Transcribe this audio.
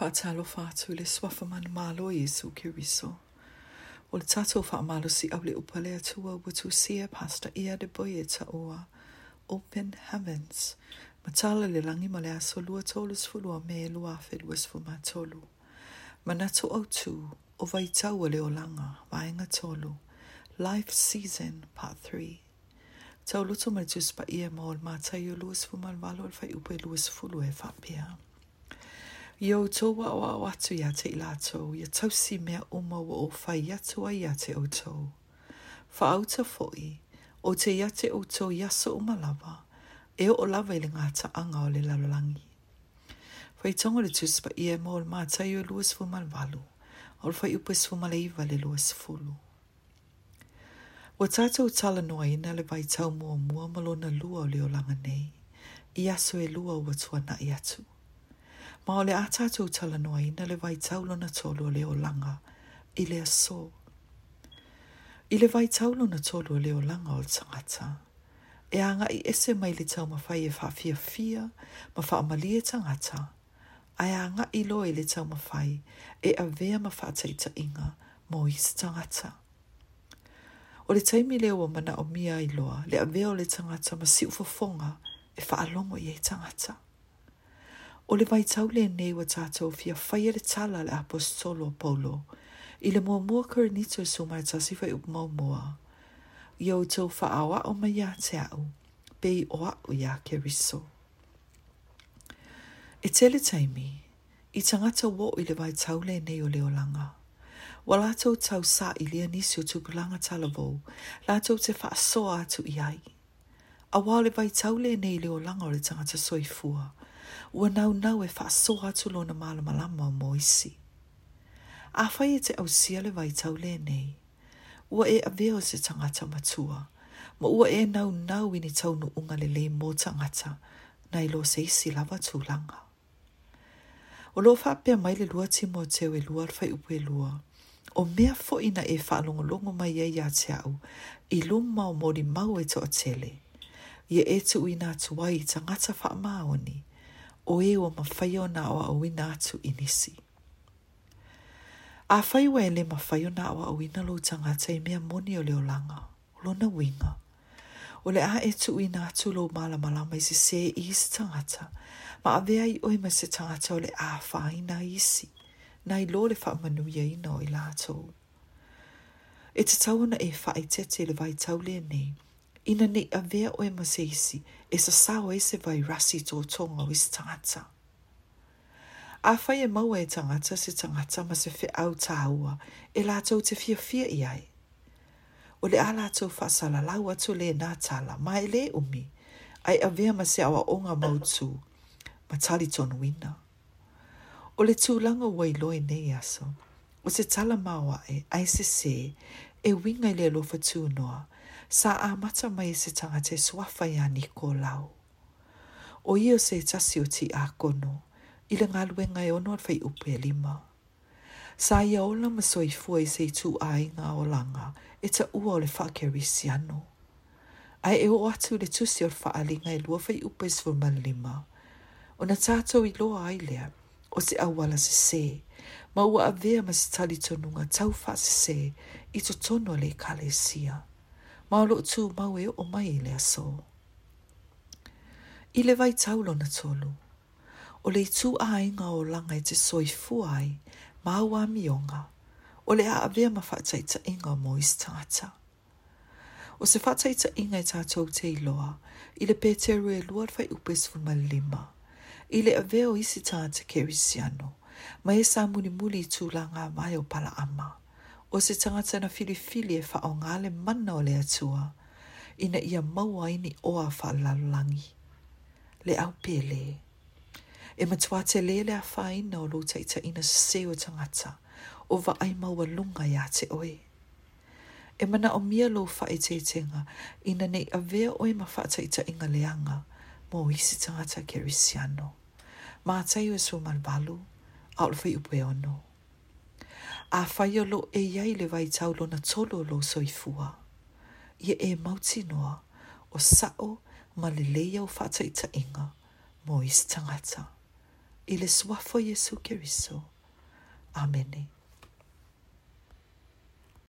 Faqtalu fatu li swafa man malo jisu kiriso. Ultatu faq malu si awli upaletu wa wutu siya pasta iya de ta owa. Open heavens. Matala le langi malea solua tolus fulua me lua fed wasfu matolu. Manatu o tu, o vaitawa le olanga, vaenga tolu. Life Season Part 3. Tau lutu mal tuspa ia maol matayu luas fumal valol fai upe luas e Yo to wa wa wa tu ya te la to. Ya to si me o ma o fa ya tu a ya te o to. Fa au ta fo O te ya te o to ya so o ma lava. E o lava ili ngata anga o le lalangi. Fa i tonga le tus i e mo o ma ta yo luas fu mal valu. O fa i upes fu mal eiva le luas fulu. Wa tata o tala noa i na le vai tau mua mua malona lua o le o langa nei. I e lua o watua na i e lua o watua na i ma o le ata tu tala noa ina le vai taulo na tolu le o langa i le aso. I le vai taulo na tolu le o langa o tangata. E anga i ese mai le tau mawhai e whaafia fia ma wha amalia e tangata. A e anga i lo e le tau mawhai e a vea ma whaataita inga mo i tangata. O le taimi leo o mana o mia i loa le a vea o le tangata ma siu fonga, e wha alongo i e tangata. Tangata. O le vai tau le nei wa tato fia faya e le tala le apostolo polo. I le mua mua kurenito su mai tasi fai up mau mua. I au tau fa awa o mai ya te au. Be i oa u ya ke riso. E tele taimi, i tangata wo i le vai tau le nei o leo langa. Wa lato tau sa i lia nisi o tupulanga talavo, lato te fa soa atu i ai. A wale vai tau le nei leo langa o le tangata soifua. fua ua nau nau e whaaso atu lona malama lama o moisi. A whai e te au le vai tau le nei, ua e aveo se tangata matua, ma ua e nau nau i ni tau no unga le le mō tangata, nai lo se isi lava tūlanga. O lo whapea mai le lua timo teo e lua alfai upe lua, o mea fo ina e whaalongo longo mai e ia te au, i lumma o mori mau e to o tele, e i e etu i nga tuai i tangata wha maoni, ni, o e o mawhai o nā awa awi tu inisi. A whai wa ele mawhai o nā awa awi nā lo tangata i mea moni o leo langa, lo na winga. O le a e tu i nā lo mala mala mai se se i se tangata, ma a vea i oi mai se tangata o le a whai nā isi, nā i lo le wha manu ia o i lātou. E te tau e wha i tete le vai tau le nei, Ina ne a vea oe maseisi e sa sao e se vai rasi tō tonga o is tangata. A fai e maua e tangata se tangata ma se fe au tā ua e lātou te fia fia i ai. O le a lātou whasala lau atu le nā tala ma e le umi ai a vea ma se awa onga mautu ma tali tonu ina. O le tūlanga wai loe nei aso o se tala maua e ai se se e winga i le lofa tūnoa noa sa a mata mai se tanga te suafa ia Nikolau. O ia se tasi o ti a kono, i le ngalue ngai ono fai upe e lima. Sa ia ola masoi fuai se tu a inga o langa, e ta ua o le whakeri siano. Ai e o atu le tusi o whaalinga e lua fai upe e sfuma lima. O na tātou i loa ailea, o se awala se se, ma ua a vea ma se tali tonunga tau fa se se, i to tono le kalesia. sia maolo tu mau e o mai le so. I le vai taulo na tolu, o le i tu ainga o langa e te soi fuai, mau a mionga, o le a avea mawhataita inga mo is tata. O se whataita inga i tātou te iloa, i le pēteru e luar fai upes fuma lima, i le avea o isi tāta kerisiano, ma e sa muli muli i tūlanga mai o pala ama o se tangata na filifili e whao ngā le mana o le atua, ina ia maua ini o a wha lalangi. Le au pele. E matua te lele a wha ina o lota i ta ina seo tangata, o wa ai maua lunga ia te oe. E mana o mia lo wha i te tenga, ina nei a vea oe ma wha ta i ta inga leanga, mo i se tangata ke risiano. Mātai o e su malbalu, au lwha i upe ono. Mātai o e su malbalu, au lwha i upe ono a whaiolo e iai le vai taulo na tolo lo soifua. Ia e mauti noa o sao ma le leia o whata i inga mo is tangata. I le suafo Jesu keriso. Amene.